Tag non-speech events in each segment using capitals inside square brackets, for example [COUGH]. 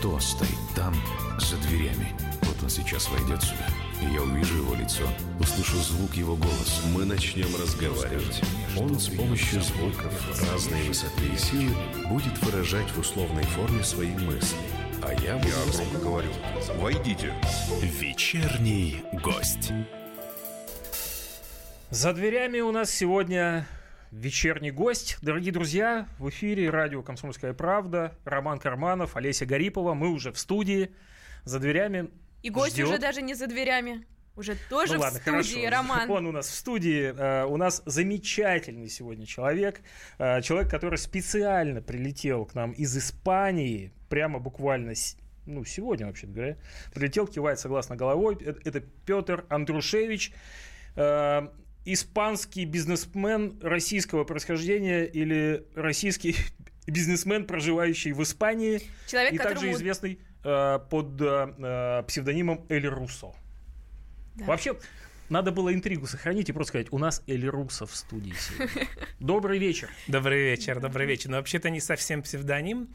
кто стоит там, за дверями. Вот он сейчас войдет сюда, и я увижу его лицо, услышу звук его голоса. Мы начнем разговаривать. Он с помощью звуков разной высоты и силы будет выражать в условной форме свои мысли. А я буду... Я громко говорю. Войдите. Вечерний гость. За дверями у нас сегодня вечерний гость. Дорогие друзья, в эфире радио «Комсомольская правда». Роман Карманов, Олеся Гарипова. Мы уже в студии. За дверями И гость ждет. уже даже не за дверями. Уже тоже Ну в ладно, студии, хорошо. [LAUGHS] Роман. Он у нас в студии. Э, У нас замечательный сегодня человек. Э, Человек, который специально прилетел к нам из Испании. Прямо буквально ну, сегодня, вообще говоря, прилетел, кивает согласно головой. Э, Это Петр Андрушевич, испанский бизнесмен российского происхождения или российский [LAUGHS] бизнесмен, проживающий в Испании, Человек, и также которому... известный э, под э, э, псевдонимом Эль Руссо. Да. Вообще, надо было интригу сохранить и просто сказать, у нас Эль Руссо в студии сегодня. [LAUGHS] Добрый вечер. Добрый вечер, добрый вечер. Но вообще-то не совсем псевдоним,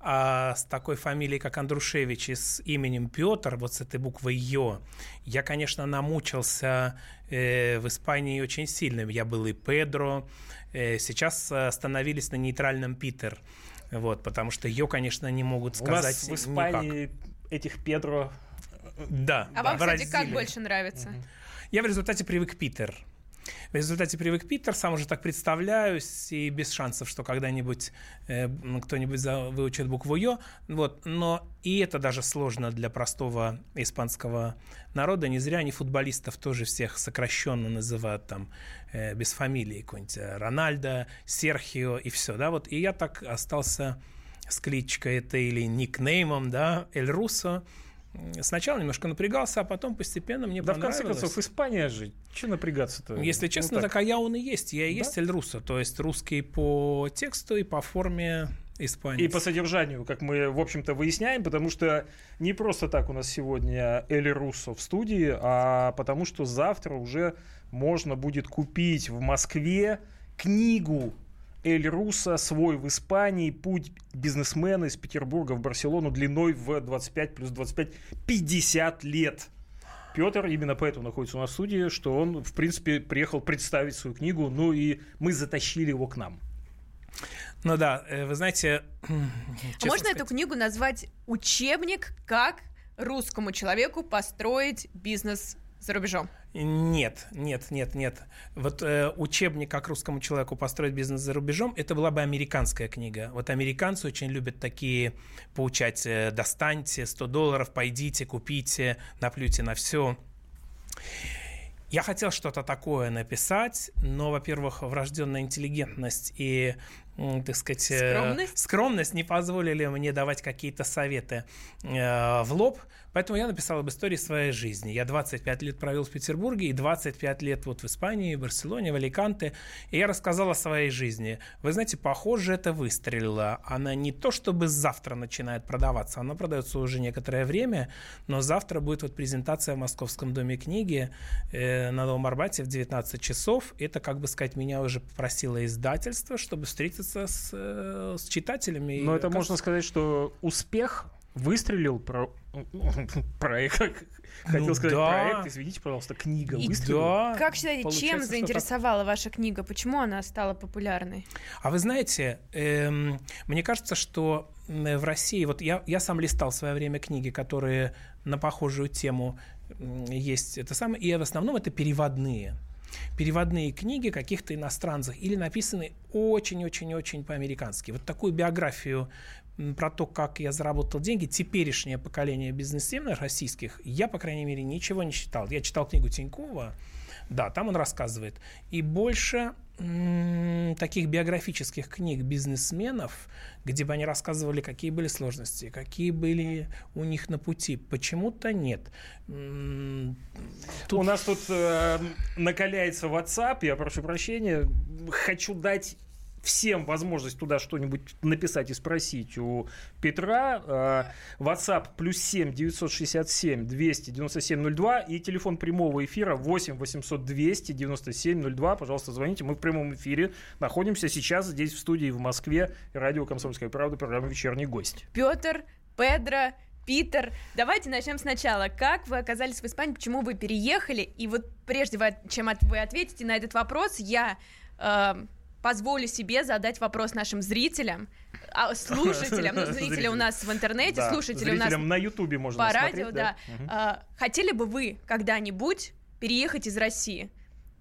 а с такой фамилией, как Андрушевич, и с именем Петр, вот с этой буквой Ё, я, конечно, намучился э, в Испании очень сильно. Я был и Педро, э, сейчас остановились на нейтральном Питер. Вот, потому что Ё, конечно, не могут У сказать нас в Испании этих Педро... никак. Да, А да, вам, в кстати, как больше нравится? Я в результате привык Питер. В результате привык Питер, сам уже так представляюсь, и без шансов, что когда-нибудь э, кто-нибудь за- выучит букву Ё. Вот. Но и это даже сложно для простого испанского народа. Не зря они футболистов тоже всех сокращенно называют там э, без фамилии. Какой-нибудь э, Рональдо, Серхио и все. Да? Вот. И я так остался с кличкой это или никнеймом, да, Эль Руссо. Сначала немножко напрягался, а потом постепенно мне Да, в конце понравилось. концов, Испания же. Че напрягаться-то? Если Ну, честно, так. так а я он и есть. Я и Да? есть Эль Руссо, то есть русский по тексту и по форме испанец. И по содержанию, как мы, в общем-то, выясняем, потому что не просто так у нас сегодня Эль Руссо в студии, а потому что завтра уже можно будет купить в Москве книгу Эль Руссо «Свой в Испании. Путь бизнесмена из Петербурга в Барселону длиной в 25 плюс 25 50 лет». Петр именно поэтому находится у нас в студии, что он, в принципе, приехал представить свою книгу, ну и мы затащили его к нам. Ну да, э, вы знаете... [CLEARS THROAT] А Можно сказать, эту книгу назвать «Учебник, как русскому человеку построить бизнес за рубежом»? Нет, нет, нет, нет. Вот э, учебник, как русскому человеку построить бизнес за рубежом, это была бы американская книга. Вот американцы очень любят такие поучать, э, достаньте 100 долларов, пойдите, купите, наплюйте на все. Я хотел что-то такое написать, но, во-первых, врожденная интеллигентность и, так сказать, э, Скромность? скромность не позволили мне давать какие-то советы э, в лоб, поэтому я написал об истории своей жизни. Я 25 лет провел в Петербурге и 25 лет вот в Испании, в Барселоне, в Аликанте, и я рассказал о своей жизни. Вы знаете, похоже, это выстрелило. Она не то чтобы завтра начинает продаваться, она продается уже некоторое время, но завтра будет вот презентация в Московском доме книги э, на Новом Арбате в 19 часов. Это, как бы сказать, меня уже попросило издательство, чтобы встретиться с, э, с читателями. И Но это как- можно сказать, что успех выстрелил про [LAUGHS] проект. Хотел Ну сказать да. проект, извините, пожалуйста, книга И выстрелила. Да, Как считаете, чем получается, что заинтересовала ваша книга? Почему она стала популярной? А вы знаете, эм, мне кажется, что в России, вот я, я сам листал в свое время книги, которые на похожую тему есть, это самое, и в основном это переводные. Переводные книги каких-то иностранцев или написаны очень-очень-очень по-американски. Вот такую биографию про то, как я заработал деньги, теперешнее поколение бизнесменов российских, я, по крайней мере, ничего не читал. Я читал книгу Тинькова, да, там он рассказывает. И больше м, таких биографических книг бизнесменов, где бы они рассказывали, какие были сложности, какие были у них на пути, почему-то нет. М, У нас тут э, накаляется WhatsApp, я прошу прощения. Хочу дать всем возможность туда что-нибудь написать и спросить у Петра. Э, WhatsApp плюс 7 967 297 02 и телефон прямого эфира 8 800 297 02. Пожалуйста, звоните. Мы в прямом эфире находимся сейчас здесь в студии в Москве. Радио «Комсомольская правда», программа «Вечерний гость». Петр Педро, Питер, давайте начнем сначала. Как вы оказались в Испании, почему вы переехали? И вот прежде чем вы ответите на этот вопрос, я э, позволю себе задать вопрос нашим зрителям, а, [LAUGHS] слушателям, ну, зрители у нас в интернете, Да, слушатели у нас на Ютубе можно по смотреть, радио, да. Мгм. А, хотели бы вы когда-нибудь переехать из России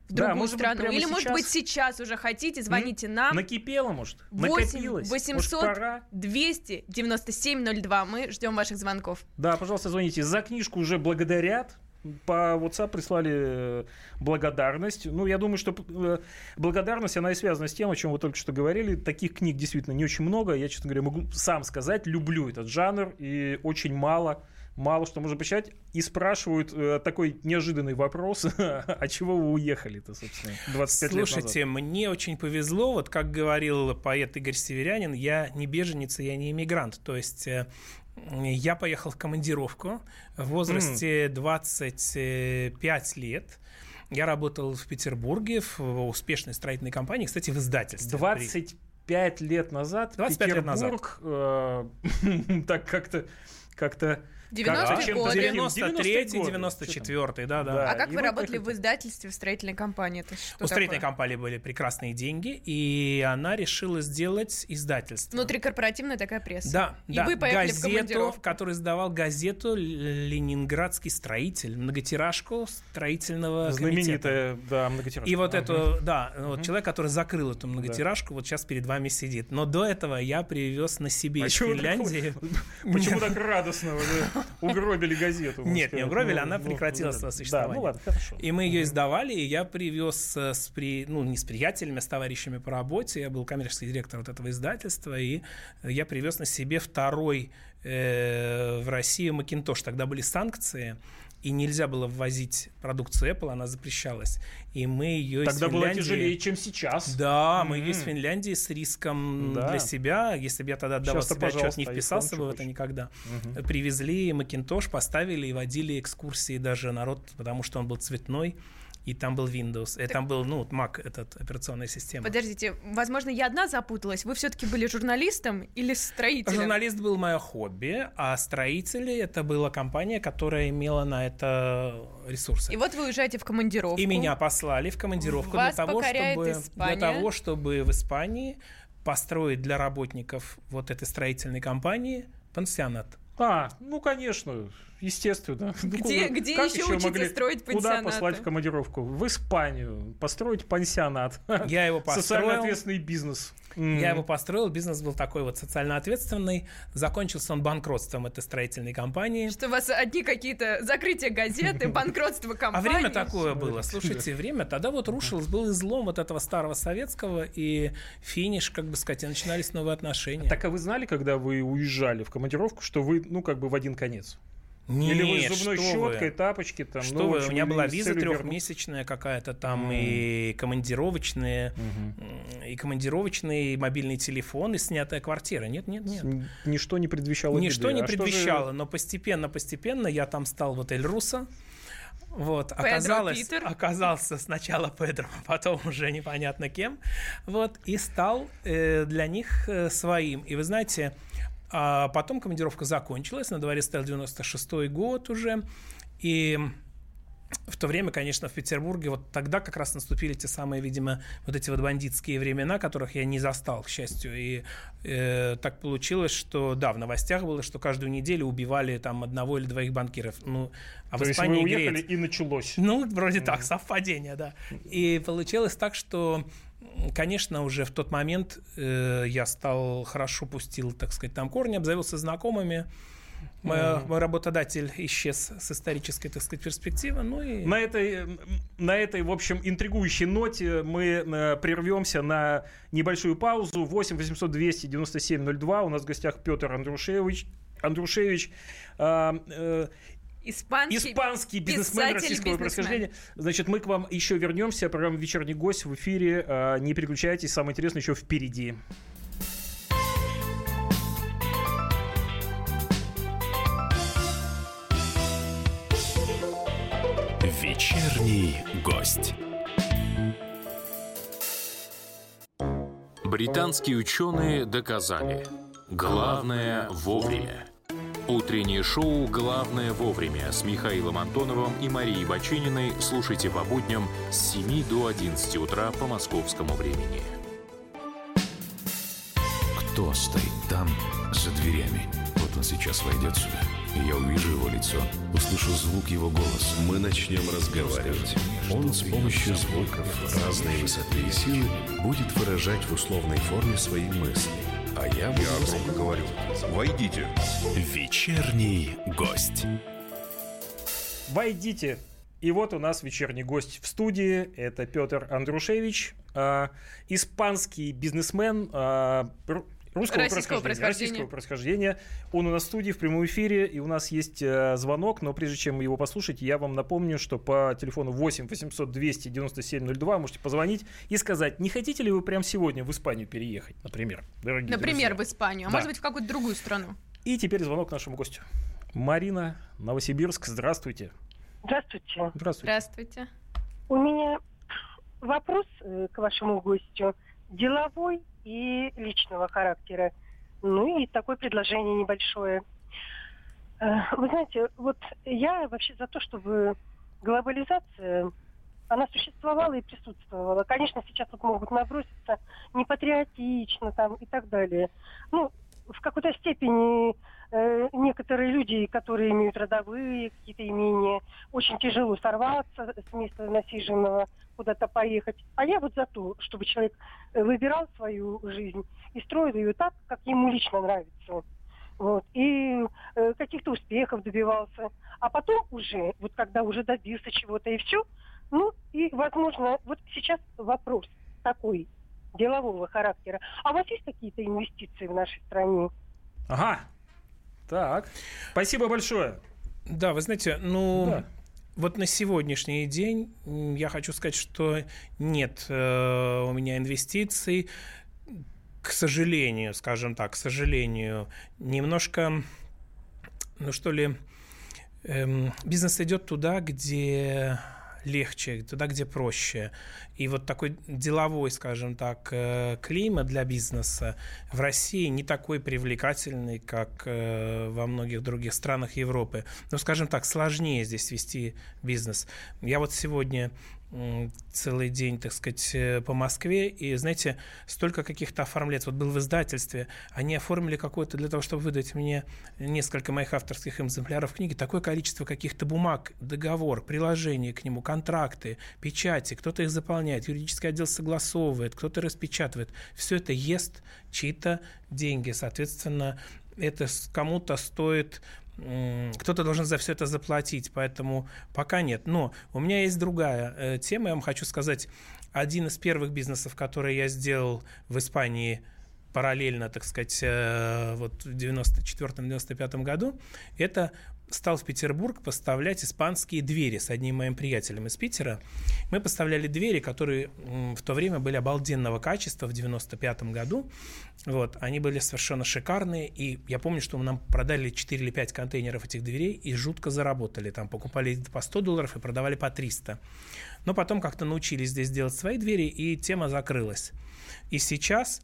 в Да, другую может быть, страну? прямо Или, может сейчас? быть, сейчас уже хотите, звоните нам. Накипело, может? 8 Накопилось? 800 Может, пора? 297 02. Мы ждем ваших звонков. Да, пожалуйста, звоните. За книжку уже благодарят. По WhatsApp прислали э, благодарность. Ну, я думаю, что э, благодарность, она и связана с тем, о чем вы только что говорили. Таких книг действительно не очень много. Я, честно говоря, могу сам сказать, люблю этот жанр. И очень мало, мало что можно почитать. И спрашивают э, такой неожиданный вопрос, [LAUGHS] а чего вы уехали-то, собственно, 25 лет Слушайте, мне очень повезло, вот как говорил поэт Игорь Северянин, я не беженец, я не иммигрант. То есть э, я поехал в командировку в возрасте 25 лет. Я работал в Петербурге в успешной строительной компании, кстати, в издательстве. 25 лет назад 25 лет назад. Петербург э, [LAUGHS] так как-то как-то 90-е зачем-то годы. зря- 93 90-е годы. 94 да, да. Да. А как и вы работали в издательстве, в строительной компании? Это что У строительной компании были прекрасные деньги, и она решила сделать издательство. Внутрикорпоративная такая пресса. Да, И да. вы поехали в газету, командировку. который издавал газету «Ленинградский строитель», многотиражку строительного комитета. знаменитая, да, многотиражка. И вот Ага. эту, да, вот человек, который закрыл эту Да. многотиражку, вот сейчас перед вами сидит. Но до этого я привез на себе А из Финляндии. [LAUGHS] Почему так радостно? Угробили газету. Нет, не угробили, Ну, она ну, прекратила да. свое Да, существование. ну ладно, хорошо. И мы ее издавали, и я привез э, с при, ну, не с приятелями, а с товарищами по работе. Я был коммерческий директор вот этого издательства, и я привез на себе второй э, в России Macintosh. Тогда были санкции, и нельзя было ввозить продукцию Apple, она запрещалась. И мы ее Тогда из было Финляндии... тяжелее, чем сейчас. Да, мы ее из. Финляндии с риском Да. для себя, если бы я тогда отдавал себе отчет, не вписался бы в это никогда. Мгм. Привезли Macintosh, поставили и водили экскурсии даже народ, потому что он был цветной, и там был Windows, и там был, ну, вот Mac, этот, операционная система. Подождите, возможно, я одна запуталась. Вы все-таки были журналистом или строителем? Журналист был мое хобби, а строители это была компания, которая имела на это ресурсы. И вот вы уезжаете в командировку. И меня послали в командировку Вас для того, чтобы, Испания. для того, чтобы в Испании построить для работников вот этой строительной компании пансионат. А, ну, конечно, естественно. [LAUGHS] Ну, Где- куда- где как еще еще учиться могли- строить Куда пансионаты? послать в командировку? В Испанию. Построить пансионат. Я его [LAUGHS] Социально построил. ответственный бизнес. М. Я его построил, бизнес был такой вот социально ответственный. Закончился он банкротством этой строительной компании. Что у вас одни какие-то закрытия газеты, [LAUGHS] банкротство А компании. время такое было. Слушайте, время тогда вот рушилось, был излом вот этого старого советского, и финиш, как бы сказать, и начинались новые отношения. Так а вы знали, когда вы уезжали в командировку, что вы, ну, как бы в один конец? Нет, Или вы с зубной что вы. щеткой, тапочки там? Что ну, в вы, у общем, меня была виза трехмесячная какая-то там, и командировочные, м, и командировочный и мобильный телефон, и снятая квартира. Нет, нет, нет. Ничто не предвещало Ничто беды. не А что же- предвещало, но постепенно-постепенно я там стал вот Эльруса. Вот, Педро оказалось, Питер. оказался сначала Педро, потом уже непонятно кем, вот, и стал э, для них э, своим. И вы знаете, а потом командировка закончилась, на дворе стоял 96-й год уже, и в то время, конечно, в Петербурге вот тогда как раз наступили те самые, видимо, вот эти вот бандитские времена, которых я не застал, к счастью. И э, так получилось, что, да, в новостях было, что каждую неделю убивали там одного или двоих банкиров. Ну, а То в есть вы Испании уехали греет. и началось. Ну, вроде так, совпадение, да. И получилось так, что, конечно, уже в тот момент э, я стал хорошо пустил, так сказать, там корни, обзавелся знакомыми. Мой, мой работодатель исчез с исторической, так сказать, перспективы. Ну и... На этой, на этой, в общем, интригующей ноте мы э, прервемся на небольшую паузу. 8 800 297 02. У нас в гостях Петр Андрушевич. Андрушевич а, э, Испанский, испанский бизнесмен российского бизнесмен. происхождения. Значит, мы к вам еще вернемся. Программа «Вечерний гость» в эфире. А, Не переключайтесь, самое интересное еще впереди. Вечерний гость. Британские ученые доказали. Главное вовремя. Утреннее шоу «Главное вовремя» с Михаилом Антоновым и Марией Бачининой слушайте по будням с 7 до 11 утра по московскому времени. Кто стоит там, за дверями? Вот он сейчас войдет сюда, я увижу его лицо, услышу звук его голоса. Мы начнем разговаривать. Он с помощью звуков разной высоты и силы будет выражать в условной форме свои мысли. А я. Я громко говорю. Войдите. Вечерний гость. Войдите. И вот у нас вечерний гость в студии. Это Петр Андрушевич, э, испанский бизнесмен, э, русского Российского происхождения, происхождения. российского происхождения. Он у нас в студии в прямом эфире, и у нас есть э, звонок, но прежде чем его послушать, я вам напомню, что по телефону 8 800 200 97 02 можете позвонить и сказать, не хотите ли вы прямо сегодня в Испанию переехать, например, дорогие Например, в друзья. Испанию, а Да. может быть, в какую-то другую страну. И теперь звонок нашему гостю. Марина, Новосибирск, здравствуйте. Здравствуйте. Здравствуйте. Здравствуйте. У меня вопрос э, к вашему гостю. Деловой и личного характера. Ну и такое предложение небольшое. Э, Вы знаете, вот я вообще за то, чтобы глобализация, она существовала и присутствовала. Конечно, сейчас вот могут наброситься непатриотично там и так далее. Ну, в какой-то степени э, некоторые люди, которые имеют родовые какие-то имения, очень тяжело сорваться с места насиженного, куда-то поехать. А я вот за то, чтобы человек э, выбирал свою жизнь и строил ее так, как ему лично нравится. Вот. И э, каких-то успехов добивался. А потом уже, вот когда уже добился чего-то и все, ну и, возможно, вот сейчас вопрос такой делового характера. А у вас есть какие-то инвестиции в нашей стране? Ага. Так. Спасибо большое. Да, вы знаете, ну, Да. Вот на сегодняшний день я хочу сказать, что нет э, у меня инвестиций. К сожалению, скажем так, к сожалению, немножко, ну что ли, эм, бизнес идет туда, где легче, туда, где проще. И вот такой деловой, скажем так, э, климат для бизнеса в России не такой привлекательный, как э, во многих других странах Европы. Ну, скажем так, сложнее здесь вести бизнес. Я вот сегодня целый день, так сказать, э, по Москве, и, знаете, столько каких-то оформляется. Вот был в издательстве, они оформили какое-то для того, чтобы выдать мне несколько моих авторских экземпляров книги, такое количество каких-то бумаг, договор, приложение к нему, контракты, печати, кто-то их заполняет, юридический отдел согласовывает, кто-то распечатывает. Все это ест чьи-то деньги. Соответственно, это кому-то стоит кто-то должен за все это заплатить, поэтому пока нет. Но у меня есть другая э, тема, я вам хочу сказать. Один из первых бизнесов, который я сделал в Испании параллельно, так сказать, э, вот в 94-95 году, это стал в Петербург поставлять испанские двери с одним моим приятелем из Питера. Мы поставляли двери, которые в то время были обалденного качества в 95 году. Вот, они были совершенно шикарные, и я помню, что мы нам продали 4 или 5 контейнеров этих дверей и жутко заработали. Там покупали по 100 долларов и продавали по 300. Но потом как-то научились здесь делать свои двери, и тема закрылась. И сейчас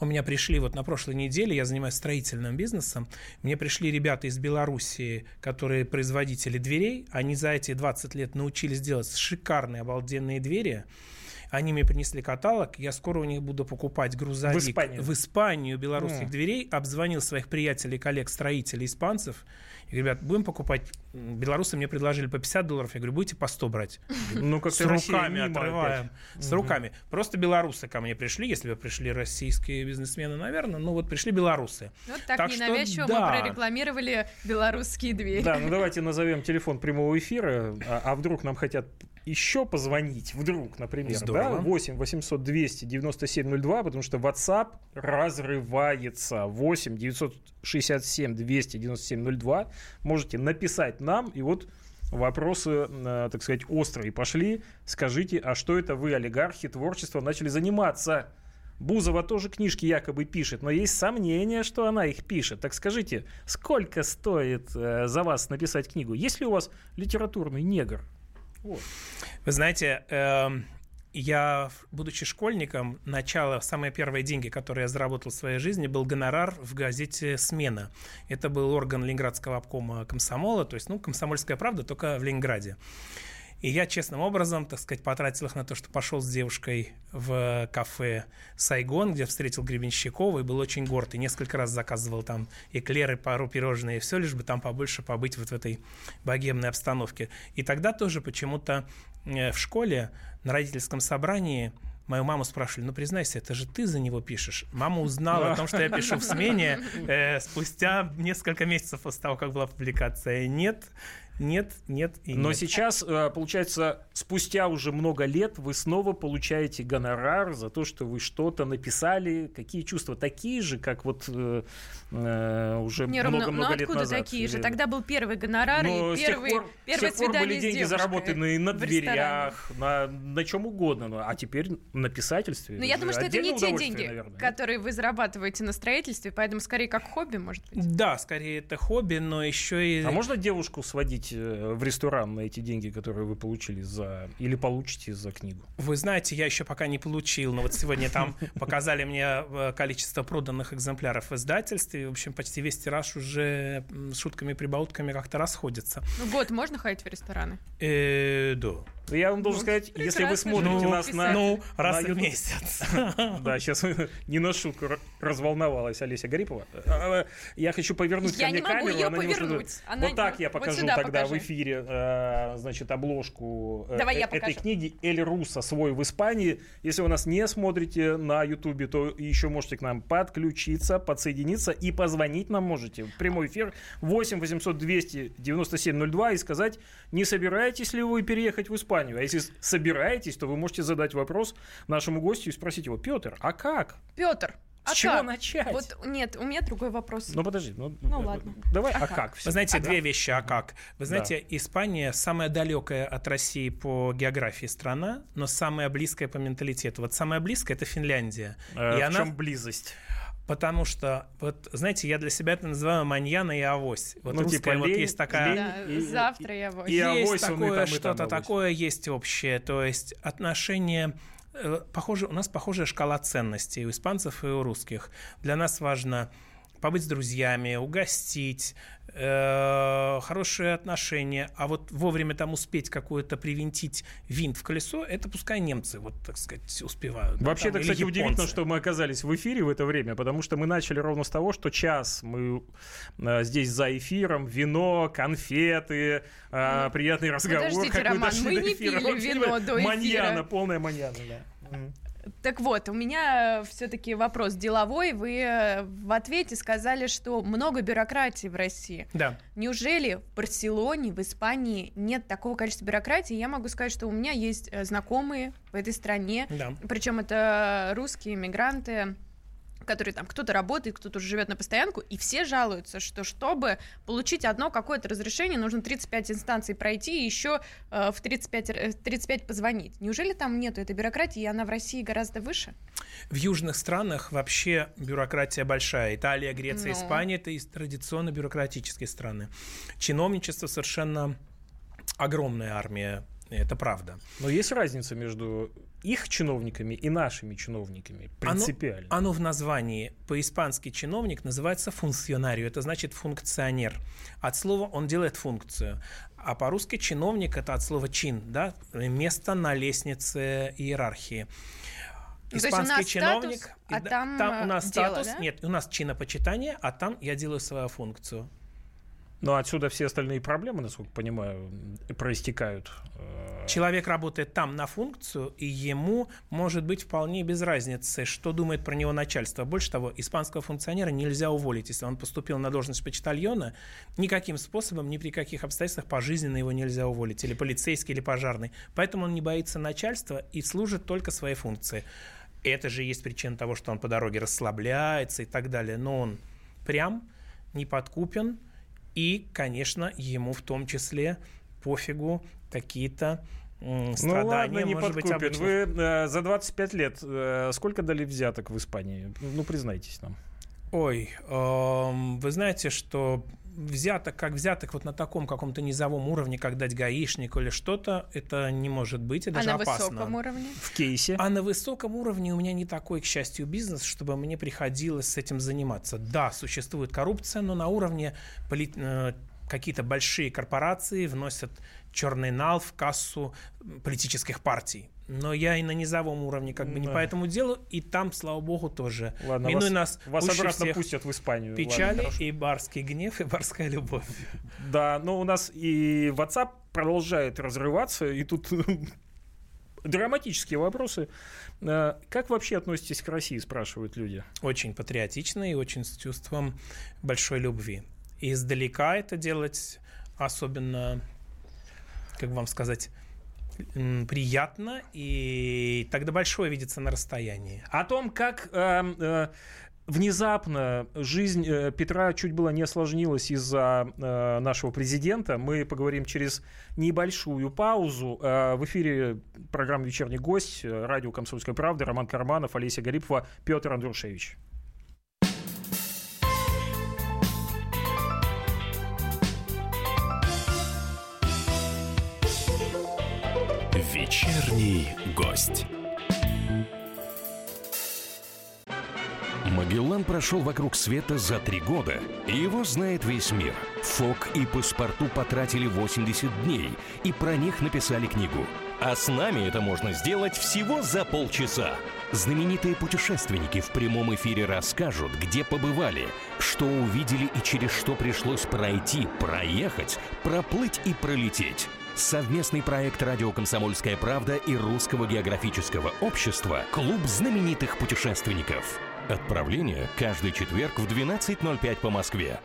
у меня пришли вот на прошлой неделе, я занимаюсь строительным бизнесом, мне пришли ребята из Белоруссии, которые производители дверей, они за эти 20 лет научились делать шикарные, обалденные двери, они мне принесли каталог, я скоро у них буду покупать грузовик В Испанию. в Испанию белорусских М. дверей, обзвонил своих приятелей, коллег, строителей, испанцев, и говорю, ребят, будем покупать, белорусы мне предложили по 50 долларов, я говорю, будете по 100 брать? [LAUGHS] Ну, С как-то Россия руками отрываем. С руками. Просто белорусы ко мне пришли. Если бы пришли российские бизнесмены, наверное. Ну вот пришли белорусы. Вот так, ненавязчиво мы прорекламировали белорусские двери. Да, ну давайте [LAUGHS] назовем телефон прямого эфира, а, а вдруг нам хотят еще позвонить, вдруг, например, Здорово. да, 8 800 200 9702, потому что WhatsApp разрывается. 8 967 200 9702. Можете написать нам, и вот вопросы, э, так сказать, острые пошли. Скажите, а что это вы, олигархи, творчеством начали заниматься? Бузова тоже книжки якобы пишет, но есть сомнения, что она их пишет. Так скажите, сколько стоит э, за вас написать книгу? Есть ли у вас литературный негр? Вы знаете, эм, я, будучи школьником, начало, самые первые деньги, которые я заработал в своей жизни, был гонорар в газете «Смена». Это был орган Ленинградского обкома комсомола, то есть, ну, комсомольская правда, только в Ленинграде. И я честным образом, так сказать, потратил их на то, что пошел с девушкой в кафе «Сайгон», где встретил Гребенщикова и был очень горд. И несколько раз заказывал там эклеры, пару пирожные, и все, лишь бы там побольше побыть вот в этой богемной обстановке. И тогда тоже почему-то э, в школе на родительском собрании Мою маму спрашивали, ну признайся, это же ты за него пишешь. Мама узнала о том, что я пишу в смене э, спустя несколько месяцев после того, как была публикация. Нет, нет, нет и Но нет. сейчас, э, получается, спустя уже много лет вы снова получаете гонорар за то, что вы что-то написали. Какие чувства? Такие же, как вот э, э, уже Не, Ром, ну, много-много ну лет откуда назад? такие же? Тогда был первый гонорар Но и с тех первый, пор, первое с тех пор свидание были деньги заработанные на дверях, на, на чем угодно. Ну, А теперь на писательстве. Но я думаю, что это не те деньги, наверное. которые вы зарабатываете на строительстве, поэтому скорее как хобби, может быть. Да, скорее это хобби, но еще и... А можно девушку сводить э, в ресторан на эти деньги, которые вы получили за... Или получите за книгу? Вы знаете, я еще пока не получил, но вот сегодня там [LAUGHS] показали мне э, количество проданных экземпляров в издательстве. В общем, почти весь тираж уже с шутками-прибаутками как-то расходится. Ну, год можно ходить в рестораны? Э, да. Я вам должен Ну, сказать, если вы смотрите Ну, нас на... Ну, раз на в месяц. [LAUGHS] Да, сейчас [LAUGHS] не на шутку разволновалась Олеся Гарипова. А, Я хочу повернуть Я ко мне не могу камеру. ее повернуть. Вот так я покажу тогда в покажи. эфире, э, значит, обложку э, Давай э- этой покажу. книги «Эль Руса. Свой в Испании». Если вы нас не смотрите на Ютубе, то еще можете к нам подключиться, подсоединиться и позвонить нам можете. В прямой эфир 8 800 200 97 02 и сказать, не собираетесь ли вы переехать в Испанию. А если собираетесь, то вы можете задать вопрос нашему гостю и спросить его, Петр, а как? Петр, С а чего как? начать? Вот нет, у меня другой вопрос. Ну подожди, ну, Ну, э, ладно. Давай, А а, как? как? Вы знаете, А две как? вещи, а как? Вы знаете, Испания самая далекая от России по географии страна, но самая близкая по менталитету. Вот самая близкая это Финляндия. Э, и в она чем близость? Потому что, вот, знаете, я для себя это называю маньяна и авось. Вот Ну, русская типа вот лень- есть такая... лень Да, и- завтра и авось есть и такое, там, и там что-то авось. такое есть общее. То есть отношения... э, Похоже, у нас похожая шкала ценностей у испанцев и у русских. Для нас важно побыть с друзьями, угостить, э, хорошие отношения, а вот вовремя там успеть какое-то привинтить винт в колесо, это пускай немцы, вот так сказать, успевают. да, Вообще, там, это, кстати, удивительно, что мы оказались в эфире в это время, потому что мы начали ровно с того, что час мы э, здесь за эфиром, вино, конфеты, э, приятный разговор. подождите, Роман, [LAUGHS] мы не пили вино до эфира. Маньяна, полная маньяна, да. Так вот, у меня все-таки вопрос деловой. Вы э, в ответе сказали, что много бюрократии в России. Да. Неужели в Барселоне, в Испании нет такого количества бюрократии? Я могу сказать, что у меня есть э, знакомые в этой стране, Да. причем это русские мигранты, которые там кто-то работает, кто-то уже живет на постоянку, и все жалуются, что чтобы получить одно какое-то разрешение, нужно 35 инстанций пройти и еще э, в 35, э, 35 позвонить. Неужели там нету этой бюрократии, и она в России гораздо выше? В южных странах вообще бюрократия большая. Италия, Греция, Ну. Испания – это традиционно бюрократические страны. Чиновничество совершенно огромная армия, это правда. Но есть разница между их чиновниками и нашими чиновниками? Оно- Принципиально. Оно в названии. По-испански чиновник называется функционарио, это значит функционер. От слова он делает функцию. А по-русски чиновник это от слова чин, да, место на лестнице иерархии. Ну, то есть у нас статус, чиновник, а там, там у э, нас дело, статус, да? нет, у нас чинопочитание, а там я делаю свою функцию. Но отсюда все остальные проблемы, насколько понимаю, проистекают. Э, Человек работает там на функцию, и ему может быть вполне без разницы, что думает про него начальство. Больше того, испанского функционера нельзя уволить. Если он поступил на должность почтальона, никаким способом, ни при каких обстоятельствах пожизненно его нельзя уволить. Или полицейский, или пожарный. Поэтому он не боится начальства и служит только своей функции. Это же есть причина того, что он по дороге расслабляется и так далее. Но он прям, не подкупен, и, конечно, ему в том числе пофигу какие-то м, Ну страдания, ладно, не может быть, подкупен. обычных. Вы э, за 25 лет э, сколько дали взяток в Испании? Ну, признайтесь нам. Ой, эм, вы знаете, что взяток, как взяток вот на таком каком-то низовом уровне, как дать гаишнику или что-то, это не может быть, и даже а на опасно. высоком уровне? В кейсе. А на высоком уровне у меня не такой, к счастью, бизнес, чтобы мне приходилось с этим заниматься. Да, существует коррупция, но на уровне поли- э, какие-то большие корпорации вносят черный нал в кассу политических партий. Но я и на низовом уровне как бы не Да. по этому делу, и там, слава богу, тоже. Ладно, Минуй вас, нас вас обратно пустят в Испанию. печали Ладно, и барский гнев, и барская любовь. Да, но у нас и WhatsApp продолжает разрываться, и тут [LAUGHS] драматические вопросы. Э, Как вообще относитесь к России, спрашивают люди. Очень патриотично и очень с чувством большой любви. И издалека это делать особенно, как вам сказать, приятно, и тогда большое видится на расстоянии. О том, как э, э, внезапно жизнь э, Петра чуть было не осложнилась из-за э, нашего президента, мы поговорим через небольшую паузу. Э, в эфире программа «Вечерний гость», э, радио «Комсомольская правда», Роман Карманов, Олеся Гарипова, Петр Андрушевич. Вечерний гость. Магеллан прошел вокруг света за три года, его знает весь мир. Фок и паспорту потратили 80 дней, и про них написали книгу. А с нами это можно сделать всего за полчаса. Знаменитые путешественники в прямом эфире расскажут, где побывали, что увидели и через что пришлось пройти, проехать, проплыть и пролететь. Совместный проект «Радио Комсомольская правда» и Русского географического общества «Клуб знаменитых путешественников». Отправление каждый четверг в 12.05 по Москве.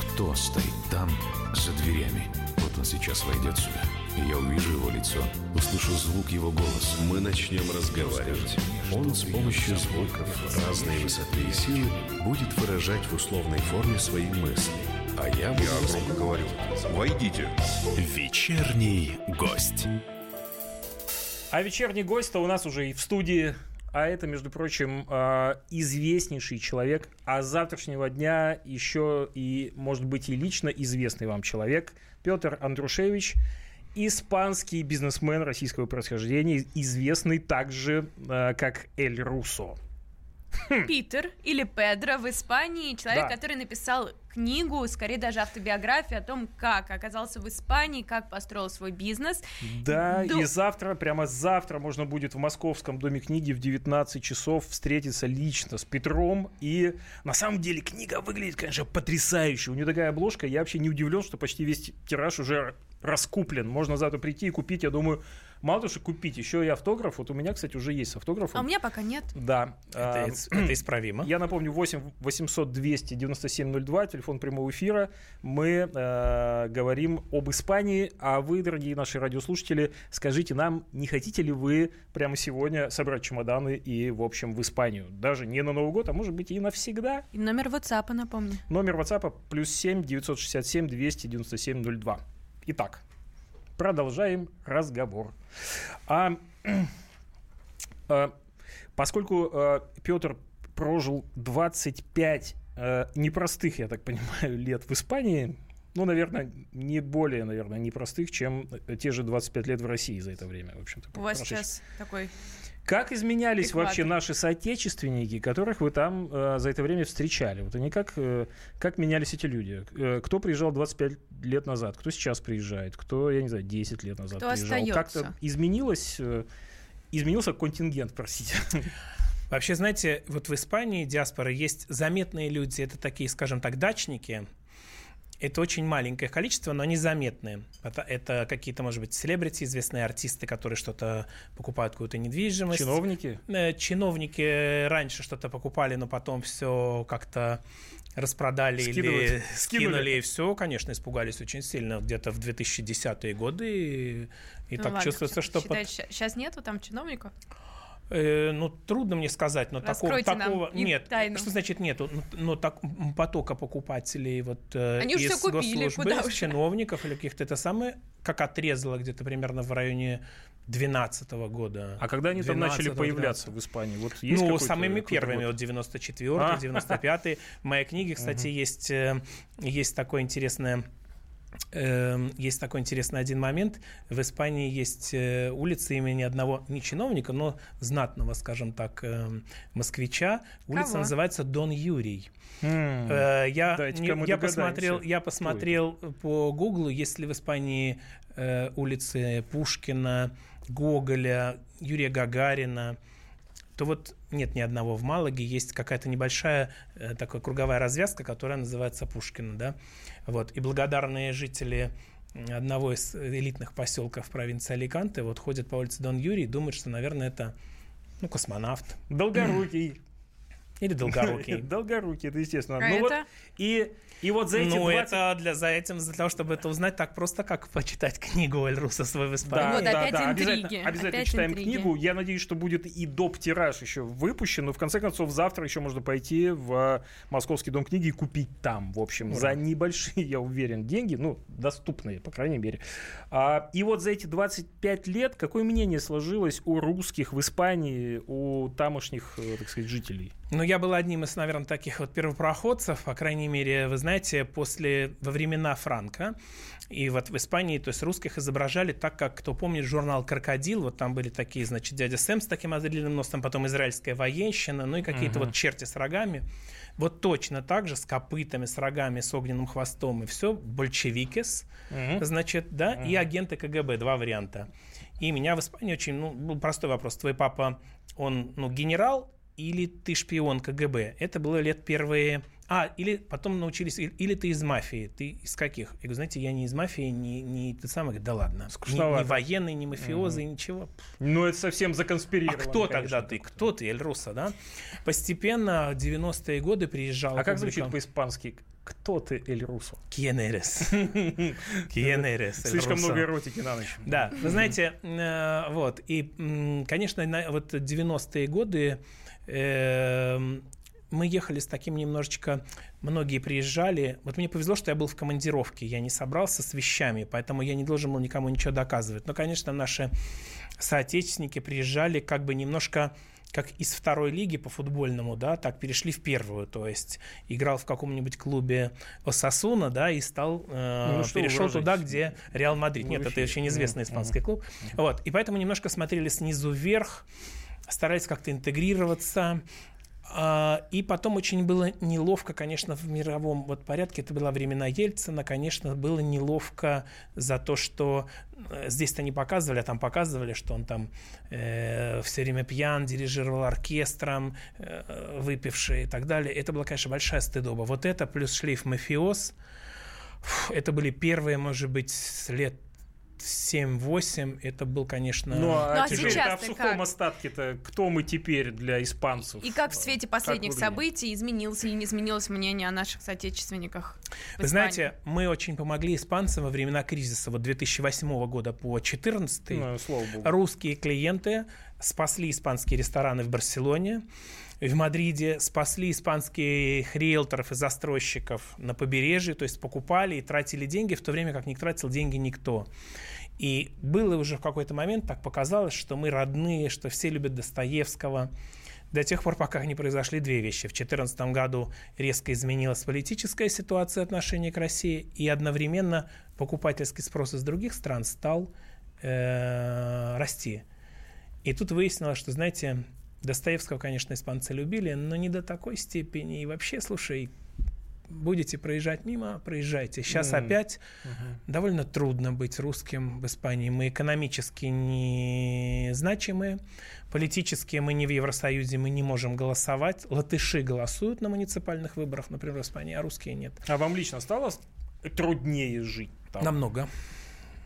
Кто стоит там, за дверями? Вот он сейчас войдет сюда, и я увижу его лицо, услышу звук его голоса. Мы начнем разговаривать. Он с помощью звуков разной высоты и силы будет выражать в условной форме свои мысли. А я буду... Я громко говорю. Войдите. Вечерний гость. А вечерний гость-то у нас уже и в студии. А это, между прочим, э, известнейший человек, а с завтрашнего дня еще и, может быть, и лично известный вам человек Петр Андрушевич, испанский бизнесмен российского происхождения, известный также э, как Эль Руссо. Питер или Педро в Испании, человек, Да. который написал книгу, скорее даже автобиографию о том, как оказался в Испании, как построил свой бизнес. Да, Ну- и завтра, прямо завтра можно будет в Московском Доме книги в 19 часов встретиться лично с Петром. И на самом деле книга выглядит, конечно, потрясающе. У нее такая обложка, я вообще не удивлен, что почти весь тираж уже раскуплен. Можно завтра прийти и купить, я думаю, мало того, что купить, еще и автограф. Вот у меня, кстати, уже есть автограф. А у меня пока нет. Да. Это, а, это [CLEARS THROAT] исправимо. я напомню, 8 800 200 9702, телефон прямого эфира. Мы э, говорим об Испании, а вы, дорогие наши радиослушатели, скажите нам, не хотите ли вы прямо сегодня собрать чемоданы и, в общем, в Испанию? Даже не на Новый год, а может быть и навсегда. И номер WhatsApp, напомню. Номер WhatsApp плюс 7 967 297 02. Итак, продолжаем разговор. А, а, [CLEARS THROAT] поскольку а, Петр прожил 25 а, непростых, я так понимаю, [LAUGHS] лет в Испании, ну, наверное, не более, наверное, непростых, чем те же 25 лет в России за это время, в общем-то. У вас сейчас такой... Как изменялись Экватор. вообще наши соотечественники, которых вы там э, за это время встречали? Вот они как, э, как менялись эти люди? Э, кто приезжал 25 лет назад? Кто сейчас приезжает? Кто, я не знаю, 10 лет назад Кто приезжал? остается? Как-то изменилось, э, изменился контингент, простите. Вообще, знаете, вот в Испании диаспора есть заметные люди, это такие, скажем так, дачники. Это очень маленькое количество, но они заметные. Это, это какие-то, может быть, селебрити, известные артисты, которые что-то покупают, какую-то недвижимость. Чиновники? Э, Чиновники раньше что-то покупали, но потом все как-то распродали Скидывают. или Скинули. скинули, и все, конечно, испугались очень сильно где-то в 2010-е годы. И, и Ну так ладно, чувствуется, что... под- Сейчас нету там чиновников? Э, ну, трудно мне сказать, но такого, такого нет. Тайну. Что значит нету? Но, ну, но так, потока покупателей вот э, Они из купили, госслужбы, из чиновников или каких-то это самое, как отрезало где-то примерно в районе 2012 года. А когда они там начали появляться в Испании? Вот есть ну, самыми первыми, вот 94 а? 95 В моей книге, кстати, есть, э, есть такое интересное есть такой интересный один момент. В Испании есть э, улица имени одного не чиновника, но знатного, скажем так, эм, москвича. Улица Кого? называется Дон Юрий. Mm. Я, не, я посмотрел, я посмотрел по Гуглу, есть ли в Испании э, улицы Пушкина, Гоголя, Юрия Гагарина, то вот нет ни одного в Малаге, есть какая-то небольшая э, такая круговая развязка, которая называется Пушкина, да, вот, и благодарные жители одного из элитных поселков провинции Аликанте вот ходят по улице Дон Юрий и думают, что, наверное, это ну, космонавт. Долгорукий. Или долгорукий. [LAUGHS] Долгорукий, это естественно. А ну вот и и вот за эти Ну, 20... это для, за этим, для того, чтобы это узнать, так просто, как почитать книгу Эльруса свой в Испании. Да, вот да, опять да, интриги. Обязательно, обязательно опять читаем интриги. книгу. Я надеюсь, что будет и доп. тираж еще выпущен. Но в конце концов, завтра еще можно пойти в Московский дом книги и купить там, в общем, Ура. за небольшие, я уверен, деньги. Ну, доступные, по крайней мере. А, и вот за эти 25 лет какое мнение сложилось у русских в Испании, у тамошних, э, так сказать, жителей? Ну, я был одним из, наверное, таких вот первопроходцев. По крайней мере, вы знаете, после, во времена Франка, и вот в Испании, то есть русских изображали так, как, кто помнит, журнал «Крокодил», вот там были такие, значит, дядя Сэм с таким озрелым носом, потом израильская военщина, ну и какие-то uh-huh. вот черти с рогами. Вот точно так же с копытами, с рогами, с огненным хвостом и все, большевикес, uh-huh. значит, да, uh-huh. и агенты КГБ, два варианта. И меня в Испании очень, ну, был простой вопрос. Твой папа, он, ну, генерал или ты шпион КГБ? Это было лет первые а, или потом научились, или ты из мафии, ты из каких? Я говорю, знаете, я не из мафии, не, не ты самый, да ладно, не, не военный, не мафиозы, угу. ничего. Ну, это совсем законспирировано. А кто конечно, тогда ты? Кто ты, Эльруса, да? Постепенно, 90-е годы приезжал. А как звучит по-испански? Кто ты, Эль Русо? Quién eres? Слишком много эротики на ночь. Да, вы знаете, э, вот, и, конечно, вот 90-е годы эм, мы ехали с таким немножечко, многие приезжали. Вот мне повезло, что я был в командировке, я не собрался с вещами, поэтому я не должен был никому ничего доказывать. Но, конечно, наши соотечественники приезжали как бы немножко как из второй лиги по футбольному, да, так перешли в первую, то есть играл в каком-нибудь клубе Осасуна, да, и стал э, ну, перешел туда, где Реал Мадрид. Ну, Нет, это очень известный испанский клуб. Вот, и поэтому немножко смотрели снизу вверх, старались как-то интегрироваться, и потом очень было неловко, конечно, в мировом вот порядке, это была времена Ельцина, конечно, было неловко за то, что э, здесь-то не показывали, а там показывали, что он там э, все время пьян, дирижировал оркестром, э, выпивший и так далее. Это была, конечно, большая стыдоба. Вот это плюс шлейф мафиоз, это были первые, может быть, лет 7-8 это был, конечно... Ну, а, ну, а сейчас в сухом как? остатке-то кто мы теперь для испанцев? И как в свете последних событий изменилось или не изменилось мнение о наших соотечественниках? Вы знаете, мы очень помогли испанцам во времена кризиса. Вот 2008 года по 2014 ну, русские клиенты спасли испанские рестораны в Барселоне в Мадриде спасли испанских риэлторов и застройщиков на побережье, то есть покупали и тратили деньги, в то время как не тратил деньги никто. И было уже в какой-то момент, так показалось, что мы родные, что все любят Достоевского. До тех пор, пока не произошли две вещи. В 2014 году резко изменилась политическая ситуация отношения к России, и одновременно покупательский спрос из других стран стал э, расти. И тут выяснилось, что, знаете, Достоевского, конечно, испанцы любили, но не до такой степени. И вообще, слушай, будете проезжать мимо, проезжайте. Сейчас mm. опять uh-huh. довольно трудно быть русским в Испании. Мы экономически не значимые, политически мы не в Евросоюзе, мы не можем голосовать. Латыши голосуют на муниципальных выборах, например, в Испании, а русские нет. А вам лично стало труднее жить там? Намного.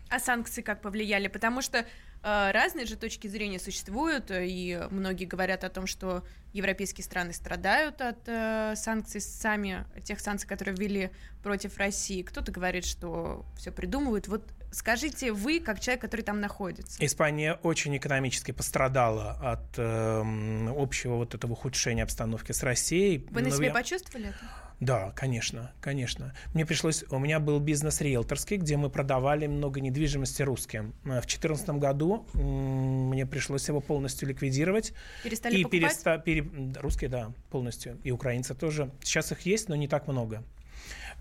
А санкции как повлияли? Потому что разные же точки зрения существуют, и многие говорят о том, что европейские страны страдают от э, санкций сами, тех санкций, которые ввели против России. Кто-то говорит, что все придумывают. Вот скажите вы, как человек, который там находится. Испания очень экономически пострадала от э, общего вот этого ухудшения обстановки с Россией. Вы на себе я... почувствовали это? Да, конечно, конечно. Мне пришлось, у меня был бизнес риэлторский, где мы продавали много недвижимости русским. В 2014 году мне пришлось его полностью ликвидировать. Перестали и покупать? Переста, пере, русские, да, полностью. И украинцы тоже. Сейчас их есть, но не так много.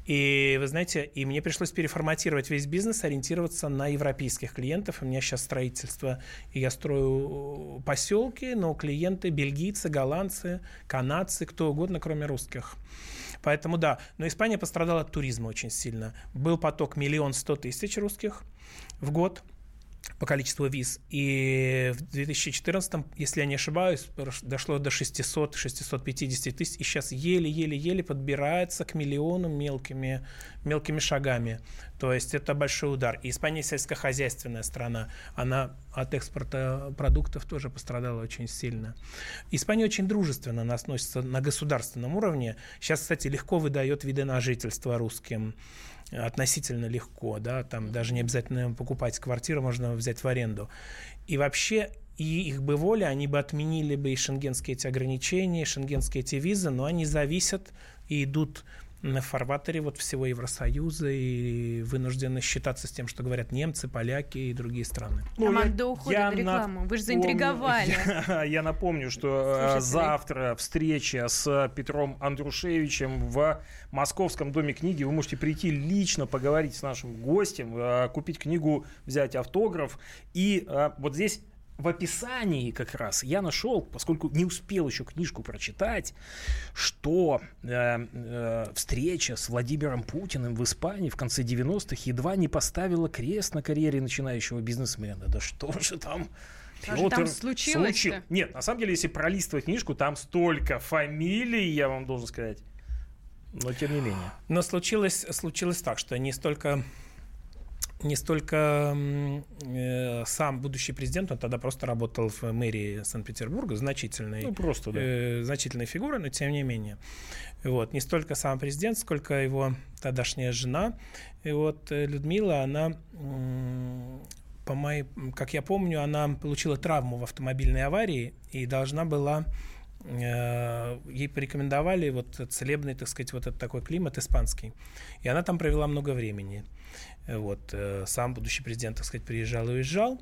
И вы знаете, и мне пришлось переформатировать весь бизнес, ориентироваться на европейских клиентов. У меня сейчас строительство, и я строю поселки, но клиенты бельгийцы, голландцы, канадцы, кто угодно, кроме русских. Поэтому да, но Испания пострадала от туризма очень сильно. Был поток миллион сто тысяч русских в год – по количеству виз. И в 2014, если я не ошибаюсь, дошло до 600-650 тысяч, и сейчас еле-еле-еле подбирается к миллиону мелкими, мелкими шагами. То есть это большой удар. И Испания сельскохозяйственная страна, она от экспорта продуктов тоже пострадала очень сильно. Испания очень дружественно относится на государственном уровне. Сейчас, кстати, легко выдает виды на жительство русским относительно легко, да, там даже не обязательно покупать квартиру, можно взять в аренду. И вообще и их бы воля, они бы отменили бы и шенгенские эти ограничения, и шенгенские эти визы, но они зависят и идут на фарватере вот всего Евросоюза и вынуждены считаться с тем, что говорят немцы, поляки и другие страны. Ну, Команда я, уходит я рекламу. Вы же заинтриговали. [LAUGHS] Я, я напомню, что э, Слушайте, завтра встреча с Петром Андрушевичем в Московском доме книги. Вы можете прийти лично поговорить с нашим гостем, э, купить книгу, взять автограф. И э, вот здесь в описании как раз я нашел, поскольку не успел еще книжку прочитать, что э, э, встреча с Владимиром Путиным в Испании в конце 90-х едва не поставила крест на карьере начинающего бизнесмена. Да что же там... Что же там случилось случил... Нет, на самом деле, если пролистывать книжку, там столько фамилий, я вам должен сказать. Но тем не менее. Но случилось, случилось так, что не столько не столько э, сам будущий президент, он тогда просто работал в мэрии Санкт-Петербурга, значительной, ну, просто, да. э, значительной фигурой, но тем не менее. Вот, не столько сам президент, сколько его тогдашняя жена. И вот э, Людмила, она, э, по моей, как я помню, она получила травму в автомобильной аварии и должна была ей порекомендовали вот целебный, так сказать, вот этот такой климат испанский. И она там провела много времени. Вот, э, сам будущий президент, так сказать, приезжал и уезжал.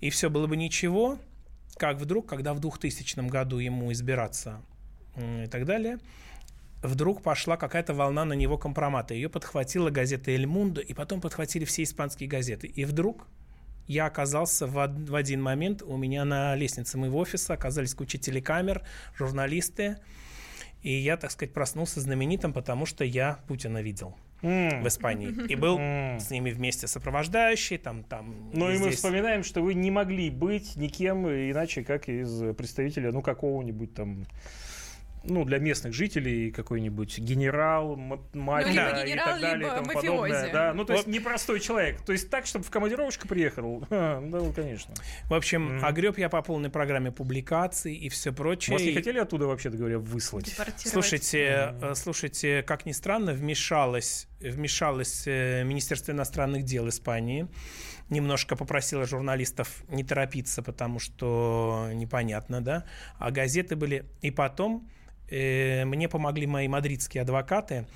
И все было бы ничего, как вдруг, когда в 2000 году ему избираться и так далее, вдруг пошла какая-то волна на него компромата. Ее подхватила газета «Эль Мундо», и потом подхватили все испанские газеты. И вдруг я оказался в, в один момент, у меня на лестнице моего офиса оказались куча телекамер, журналисты, и я, так сказать, проснулся знаменитым, потому что я Путина видел mm. в Испании. И был mm. с ними вместе сопровождающий, там, там. Ну и, и мы вспоминаем, что вы не могли быть никем иначе, как из представителя, ну, какого-нибудь там ну, для местных жителей какой-нибудь генерал, мать ну, генерал, и так далее, и тому мафиози. подобное. Да, ну, то есть непростой человек. То есть так, чтобы в командировочку приехал. [LAUGHS] да, ну, конечно. В общем, mm. огреб я по полной программе публикаций и все прочее. Вас не хотели оттуда, вообще говоря, выслать? Слушайте, mm. слушайте, как ни странно, вмешалось, вмешалось э, Министерство иностранных дел Испании немножко попросила журналистов не торопиться, потому что непонятно, да, а газеты были... И потом мне помогли мои мадридские адвокаты.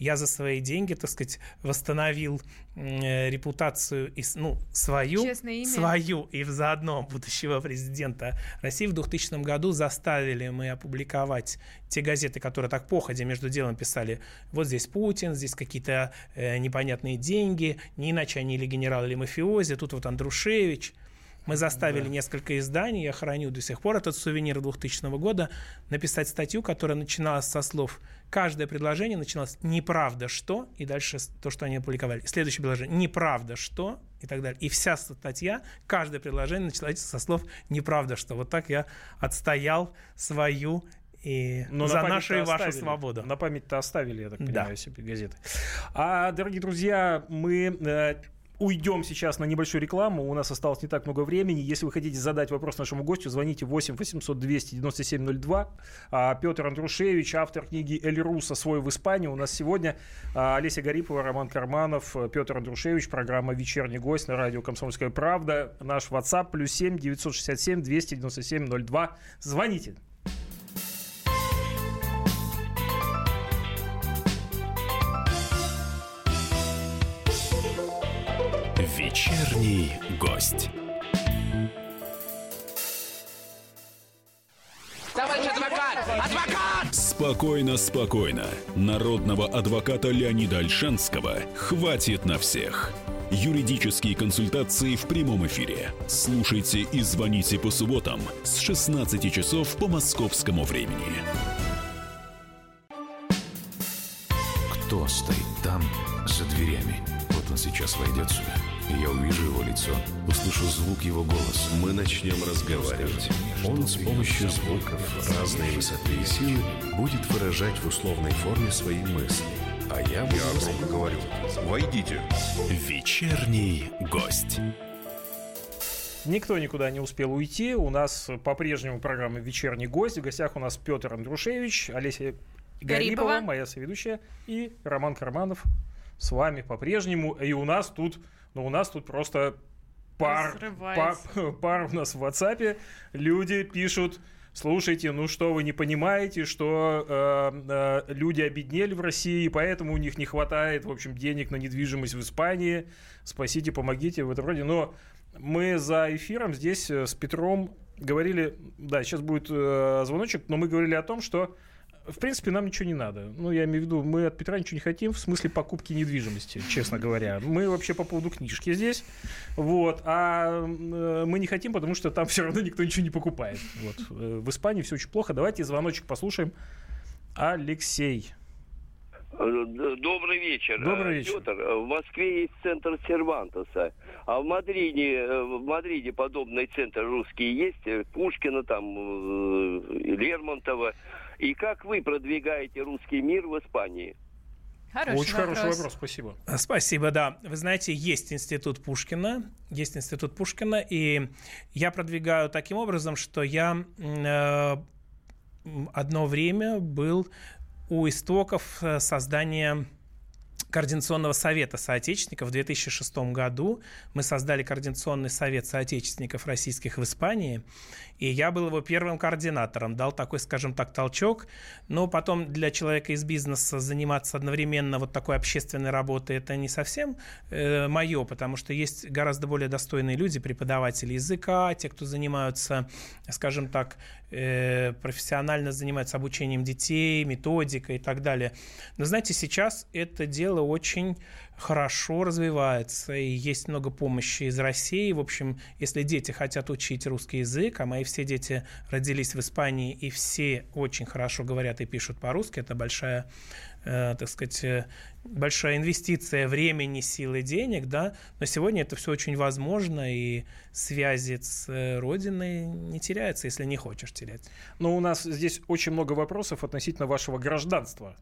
Я за свои деньги, так сказать, восстановил э, репутацию и, ну, свою, свою и заодно будущего президента России. В 2000 году заставили мы опубликовать те газеты, которые так походя между делом писали, вот здесь Путин, здесь какие-то э, непонятные деньги, не иначе они или генерал, или мафиози, тут вот Андрушевич – мы заставили да. несколько изданий, я храню до сих пор этот сувенир 2000 года, написать статью, которая начиналась со слов «Каждое предложение начиналось «неправда что» и дальше то, что они опубликовали. Следующее предложение «неправда что» и так далее. И вся статья, каждое предложение началось со слов «неправда что». Вот так я отстоял свою и Но за нашу и вашу свободу. На память-то оставили, я так понимаю, да. себе газеты. А, дорогие друзья, мы э, уйдем сейчас на небольшую рекламу. У нас осталось не так много времени. Если вы хотите задать вопрос нашему гостю, звоните 8 800 297 02. А Петр Андрушевич, автор книги «Эль Руса. Свой в Испании». У нас сегодня а, Олеся Гарипова, Роман Карманов, Петр Андрушевич. Программа «Вечерний гость» на радио «Комсомольская правда». Наш WhatsApp плюс 7 967 297 02. Звоните. Вечерний гость. Товарищ адвокат! Адвокат! Спокойно, спокойно. Народного адвоката Леонида Альшанского хватит на всех. Юридические консультации в прямом эфире. Слушайте и звоните по субботам с 16 часов по московскому времени. Кто стоит там, за дверями? Вот он сейчас войдет сюда. И я увижу его лицо, услышу звук его голоса. Мы начнем разговаривать. Он с помощью звуков разной высоты и силы будет выражать в условной форме свои мысли. А я буду... Я громко говорю. Войдите. Вечерний гость. Никто никуда не успел уйти. У нас по-прежнему программа «Вечерний гость». В гостях у нас Петр Андрушевич, Олеся Гарипова, Гарипова. моя соведущая, и Роман Карманов с вами по-прежнему. И у нас тут, ну, у нас тут просто пар, пар, [LAUGHS] пар у нас в WhatsApp. Люди пишут, слушайте, ну что вы не понимаете, что э, э, люди обеднели в России, поэтому у них не хватает, в общем, денег на недвижимость в Испании. Спасите, помогите в этом роде. Но мы за эфиром здесь э, с Петром говорили, да, сейчас будет э, звоночек, но мы говорили о том, что в принципе, нам ничего не надо. Ну, я имею в виду, мы от Петра ничего не хотим в смысле покупки недвижимости, честно говоря. Мы вообще по поводу книжки здесь. Вот. А э, мы не хотим, потому что там все равно никто ничего не покупает. Вот. Э, В Испании все очень плохо. Давайте звоночек послушаем. Алексей. Э, Добрый вечер. Добрый вечер. Петр, в Москве есть центр Сервантеса. А в Мадриде, в Мадриде подобный центр русский есть? Пушкина там, Лермонтова. И как вы продвигаете русский мир в Испании? Хороший очень вопрос. хороший вопрос, спасибо. Спасибо, да. Вы знаете, есть институт Пушкина, есть институт Пушкина, и я продвигаю таким образом, что я э, одно время был у истоков э, создания Координационного совета соотечественников в 2006 году. Мы создали Координационный совет соотечественников российских в Испании, и я был его первым координатором, дал такой, скажем так, толчок. Но потом для человека из бизнеса заниматься одновременно вот такой общественной работой, это не совсем э, мое, потому что есть гораздо более достойные люди, преподаватели языка, те, кто занимаются, скажем так, профессионально занимаются обучением детей, методикой и так далее. Но знаете, сейчас это дело очень хорошо развивается, и есть много помощи из России. В общем, если дети хотят учить русский язык, а мои все дети родились в Испании, и все очень хорошо говорят и пишут по-русски, это большая, э, так сказать, э, большая инвестиция времени, силы, денег, да, но сегодня это все очень возможно, и связи с э, Родиной не теряются, если не хочешь терять. Но у нас здесь очень много вопросов относительно вашего гражданства.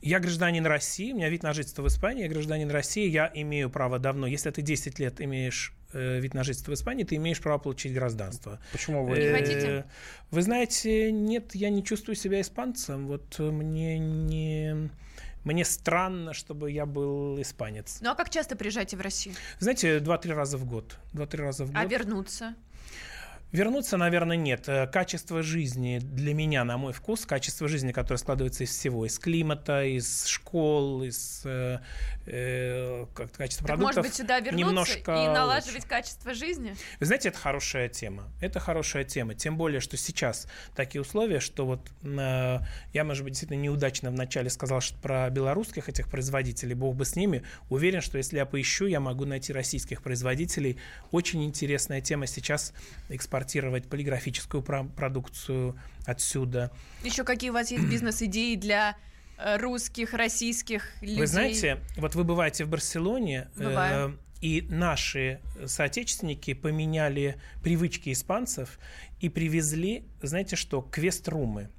Я гражданин России, у меня вид на жительство в Испании, я гражданин России, я имею право давно, если ты 10 лет имеешь э, вид на жительство в Испании, ты имеешь право получить гражданство. Почему вы... Не Э, хотите? Вы знаете, нет, я не чувствую себя испанцем. Вот мне не... Мне странно, чтобы я был испанец. Ну а как часто приезжаете в Россию? Знаете, два-три раза в год. Два-три раза в год. А вернуться? Вернуться, наверное, нет. Э, Качество жизни для меня, на мой вкус, качество жизни, которое складывается из всего, из климата, из школ, из э, э, качества Так, продуктов. может быть, сюда вернуться немножко и лучше. налаживать качество жизни? Вы знаете, это хорошая тема. Это хорошая тема. Тем более, что сейчас такие условия, что вот э, я, может быть, действительно неудачно вначале сказал что про белорусских этих производителей, бог бы с ними. Уверен, что если я поищу, я могу найти российских производителей. Очень интересная тема сейчас экспортировать полиграфическую про- продукцию отсюда. Еще какие у вас есть бизнес-идеи для э, русских, российских людей? Вы знаете, вот вы бываете в Барселоне, э, и наши соотечественники поменяли привычки испанцев и привезли, знаете что, квест-румы.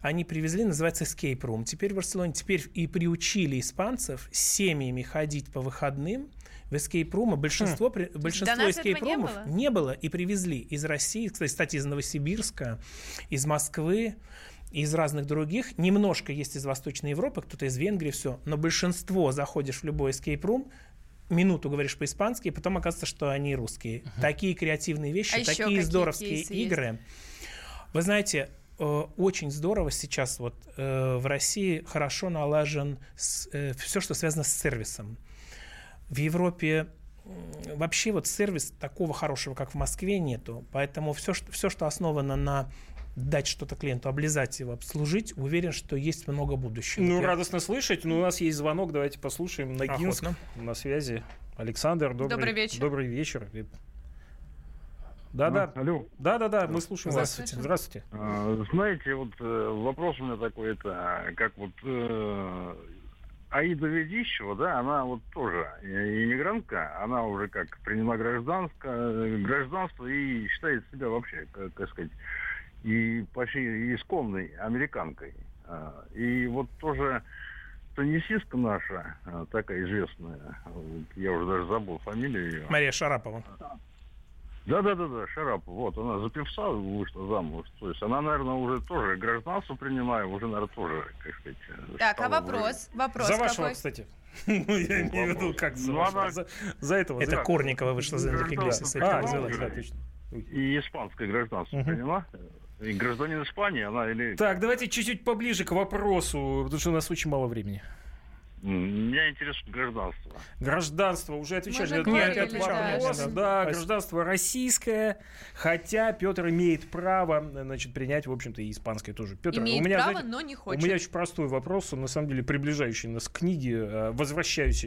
Они привезли, называется escape room. Теперь в Барселоне теперь и приучили испанцев с семьями ходить по выходным в эскейп-румы. Большинство, хм. большинство эскейп-румов не было? не было и привезли из России, кстати, из Новосибирска, из Москвы, из разных других. Немножко есть из Восточной Европы, кто-то из Венгрии, все. Но большинство заходишь в любой escape-room, минуту говоришь по-испански, и потом оказывается, что они русские. Uh-huh. Такие креативные вещи, а такие здоровские игры. Есть? Вы знаете, э, очень здорово сейчас вот э, в России хорошо налажен э, все, что связано с сервисом. В Европе вообще вот сервис такого хорошего, как в Москве, нету. Поэтому все, что, все, что основано на дать что-то клиенту, облизать его, обслужить, уверен, что есть много будущего. Ну, Я... радостно слышать. Ну, у нас есть звонок, давайте послушаем. Ногинск Охотно. на связи. Александр, добрый, добрый вечер. Добрый вечер. Да, а, да. Алло. Да, да, да, мы слушаем Здравствуйте. вас. Здравствуйте. А, знаете, вот э, вопрос у меня такой, это как вот э, Аида Ведищева, да, она вот тоже иммигрантка, она уже как приняла гражданство, гражданство и считает себя вообще, как, как сказать, и почти исконной американкой. А, и вот тоже теннисистка наша, а, такая известная, я уже даже забыл фамилию ее. Мария Шарапова. Да, да, да, да, Шарапова. Вот, она за певца вышла замуж. То есть она, наверное, уже тоже гражданство принимает, уже, наверное, тоже, как сказать. Так, а вопрос? Уже... Вопрос За вашего, какой? кстати. [LAUGHS] Ну, я имею в виду, как за, ну, она... за, этого. Это Корникова вышла за Энрике Иглесиаса. А, да, точно. И испанское гражданство приняла. И гражданин Испании, она или... Так, давайте чуть-чуть поближе к вопросу, потому что у нас очень мало времени. Меня интересует гражданство. Гражданство, уже отвечали на Нет, этот вопрос. Да, да гражданство российское, хотя Петр имеет право значит, принять, в общем-то, и испанское тоже. Петр, имеет у меня, право, знаете, но не хочет. У меня очень простой вопрос, на самом деле приближающий нас к книге, э, возвращаюсь.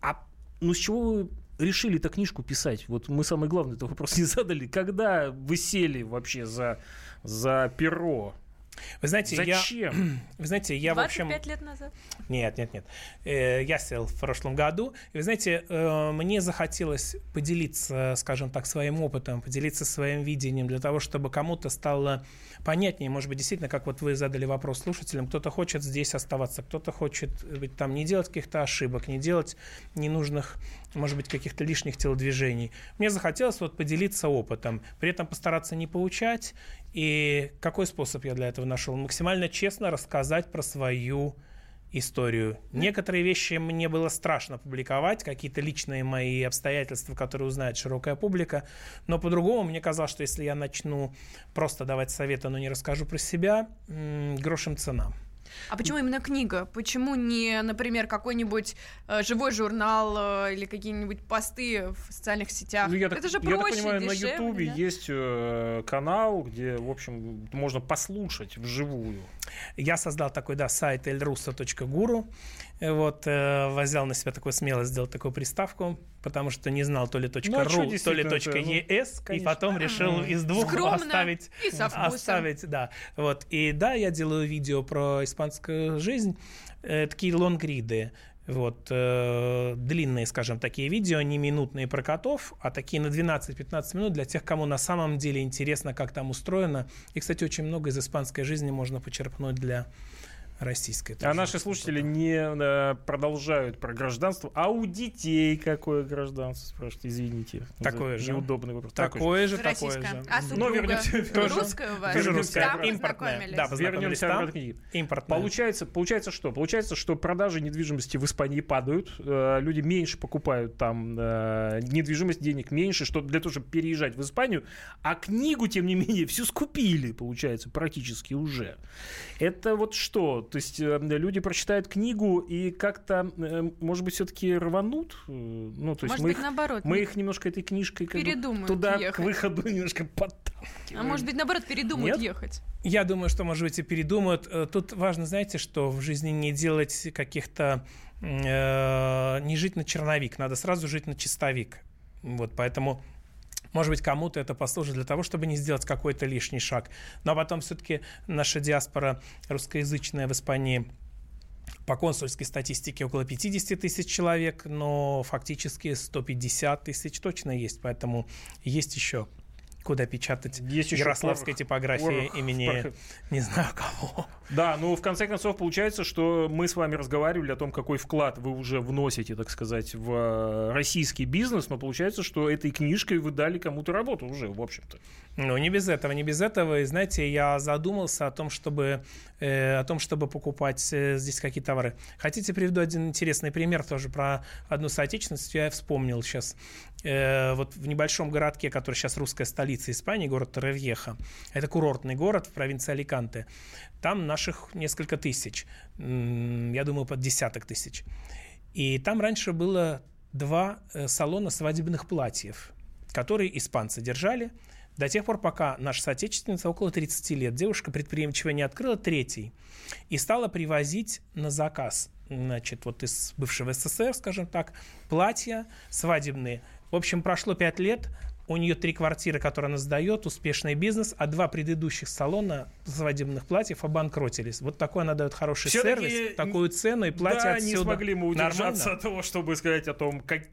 А ну с чего вы решили эту книжку писать? Вот мы самый главный этот вопрос не задали. Когда вы сели вообще за за перо. Вы знаете, Зачем? я... Вы знаете, я, 25 [CLEARS THROAT] в общем... лет назад? Нет, нет, нет. Э, я сел в прошлом году. И вы знаете, э, мне захотелось поделиться, скажем так, своим опытом, поделиться своим видением для того, чтобы кому-то стало понятнее, может быть, действительно, как вот вы задали вопрос слушателям, кто-то хочет здесь оставаться, кто-то хочет быть там не делать каких-то ошибок, не делать ненужных, может быть, каких-то лишних телодвижений. Мне захотелось вот поделиться опытом, при этом постараться не поучать. И какой способ я для этого нашел? Максимально честно рассказать про свою историю. Некоторые вещи мне было страшно публиковать, какие-то личные мои обстоятельства, которые узнает широкая публика. Но по-другому мне казалось, что если я начну просто давать советы, но не расскажу про себя, грошем цена. А почему именно книга? Почему не, например, какой-нибудь э, живой журнал э, или какие-нибудь посты в социальных сетях? Ну, я так, Это же проще, Я так понимаю, дешевле, на Ютубе да? есть э, канал, где, в общем, можно послушать вживую. Я создал такой, да, сайт elrusso.guru. Вот, э, взял на себя такую смелость сделать такую приставку, потому что не знал то ли .ру, ну, а то ли .es, и потом решил из двух Скромно оставить. И со оставить, да. Вот, и да, я делаю видео про испанскую жизнь, э, такие лонгриды. Вот, э, длинные, скажем, такие видео, не минутные про котов, а такие на 12-15 минут для тех, кому на самом деле интересно, как там устроено. И, кстати, очень много из испанской жизни можно почерпнуть для российское. А наши слушатели не э, продолжают про гражданство. А у детей какое гражданство? Спрашивают, извините. Такое же. Неудобный вопрос. Такое же, такое же. А супруга вернемся, русская у вас? Тоже русская. Импортная. Да, вернемся там. Импортная. Получается, получается что? Получается, что продажи недвижимости в Испании падают. Э, люди меньше покупают там э, недвижимость, денег меньше, что для того, чтобы переезжать в Испанию. А книгу, тем не менее, всю скупили, получается, практически уже. Это вот что? То есть э, люди прочитают книгу и как-то, э, может быть, все-таки рванут. Э, ну, то есть может мы, быть, их, наоборот, мы их немножко этой книжкой как бы, туда ехать. к выходу [LAUGHS] немножко подталкиваем. А может быть, наоборот, передумают Нет? ехать? Я думаю, что, может быть, и передумают. Тут важно, знаете, что в жизни не делать каких-то... Э, не жить на черновик, надо сразу жить на чистовик. Вот, поэтому может быть, кому-то это послужит для того, чтобы не сделать какой-то лишний шаг. Но потом все-таки наша диаспора русскоязычная в Испании по консульской статистике около 50 тысяч человек, но фактически 150 тысяч точно есть, поэтому есть еще куда печатать Есть еще ярославской порох, типографии порох, имени порох. [LAUGHS] не знаю кого. Да, ну в конце концов получается, что мы с вами разговаривали о том, какой вклад вы уже вносите, так сказать, в э, российский бизнес, но получается, что этой книжкой вы дали кому-то работу уже, в общем-то. Ну, не без этого, не без этого. И знаете, я задумался о том, чтобы, э, о том, чтобы покупать э, здесь какие товары. Хотите, приведу один интересный пример тоже про одну соотечественность. Я вспомнил сейчас. Э, вот в небольшом городке, который сейчас русская столица Испании, город Торревьеха. Это курортный город в провинции Аликанте. Там наших несколько тысяч. Я думаю, под десяток тысяч. И там раньше было два э, салона свадебных платьев, которые испанцы держали до тех пор, пока наша соотечественница около 30 лет, девушка предприимчивая, не открыла третий и стала привозить на заказ, значит, вот из бывшего СССР, скажем так, платья свадебные. В общем, прошло 5 лет, у нее три квартиры, которые она сдает, успешный бизнес, а два предыдущих салона свадебных платьев обанкротились. Вот такой она дает хороший Всё-таки сервис, такую цену и платье да, отсюда. не смогли мы удержаться Нормально? от того, чтобы сказать о том, как-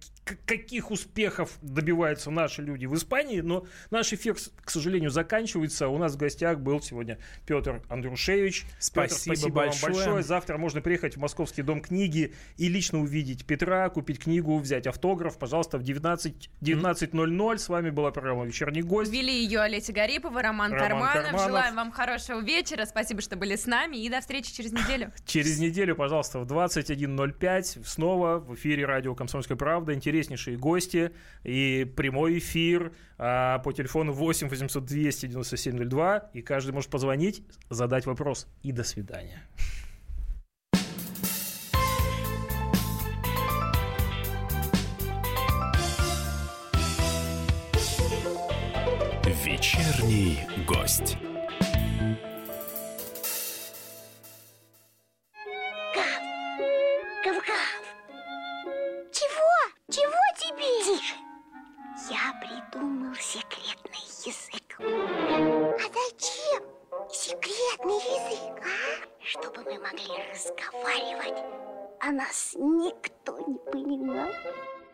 каких успехов добиваются наши люди в Испании, но наш эфир, с- к сожалению, заканчивается. У нас в гостях был сегодня Петр Андрушевич. Петр, Спасибо спасибо большое. вам большое. Завтра можно приехать в Московский дом книги и лично увидеть Петра, купить книгу, взять автограф. Пожалуйста, в 19 19.00. С вами была программа «Вечерний гость». Вели ее Олеся Гарипова, Роман, Роман Карманов. Карманов. Желаем вам хорошего вечера. Спасибо, что были с нами. И до встречи через неделю. [LAUGHS] Через неделю, пожалуйста, в 21.05 снова в эфире радио «Комсомольская правда». Интереснейшие гости и прямой эфир а, по телефону 8 800 297 02. И каждый может позвонить, задать вопрос. И до свидания. Вечерний гость. Гав-гав. Чего? Чего тебе? Тише. Я придумал секретный язык. А зачем секретный язык, а? Чтобы мы могли разговаривать, а нас никто не понимал.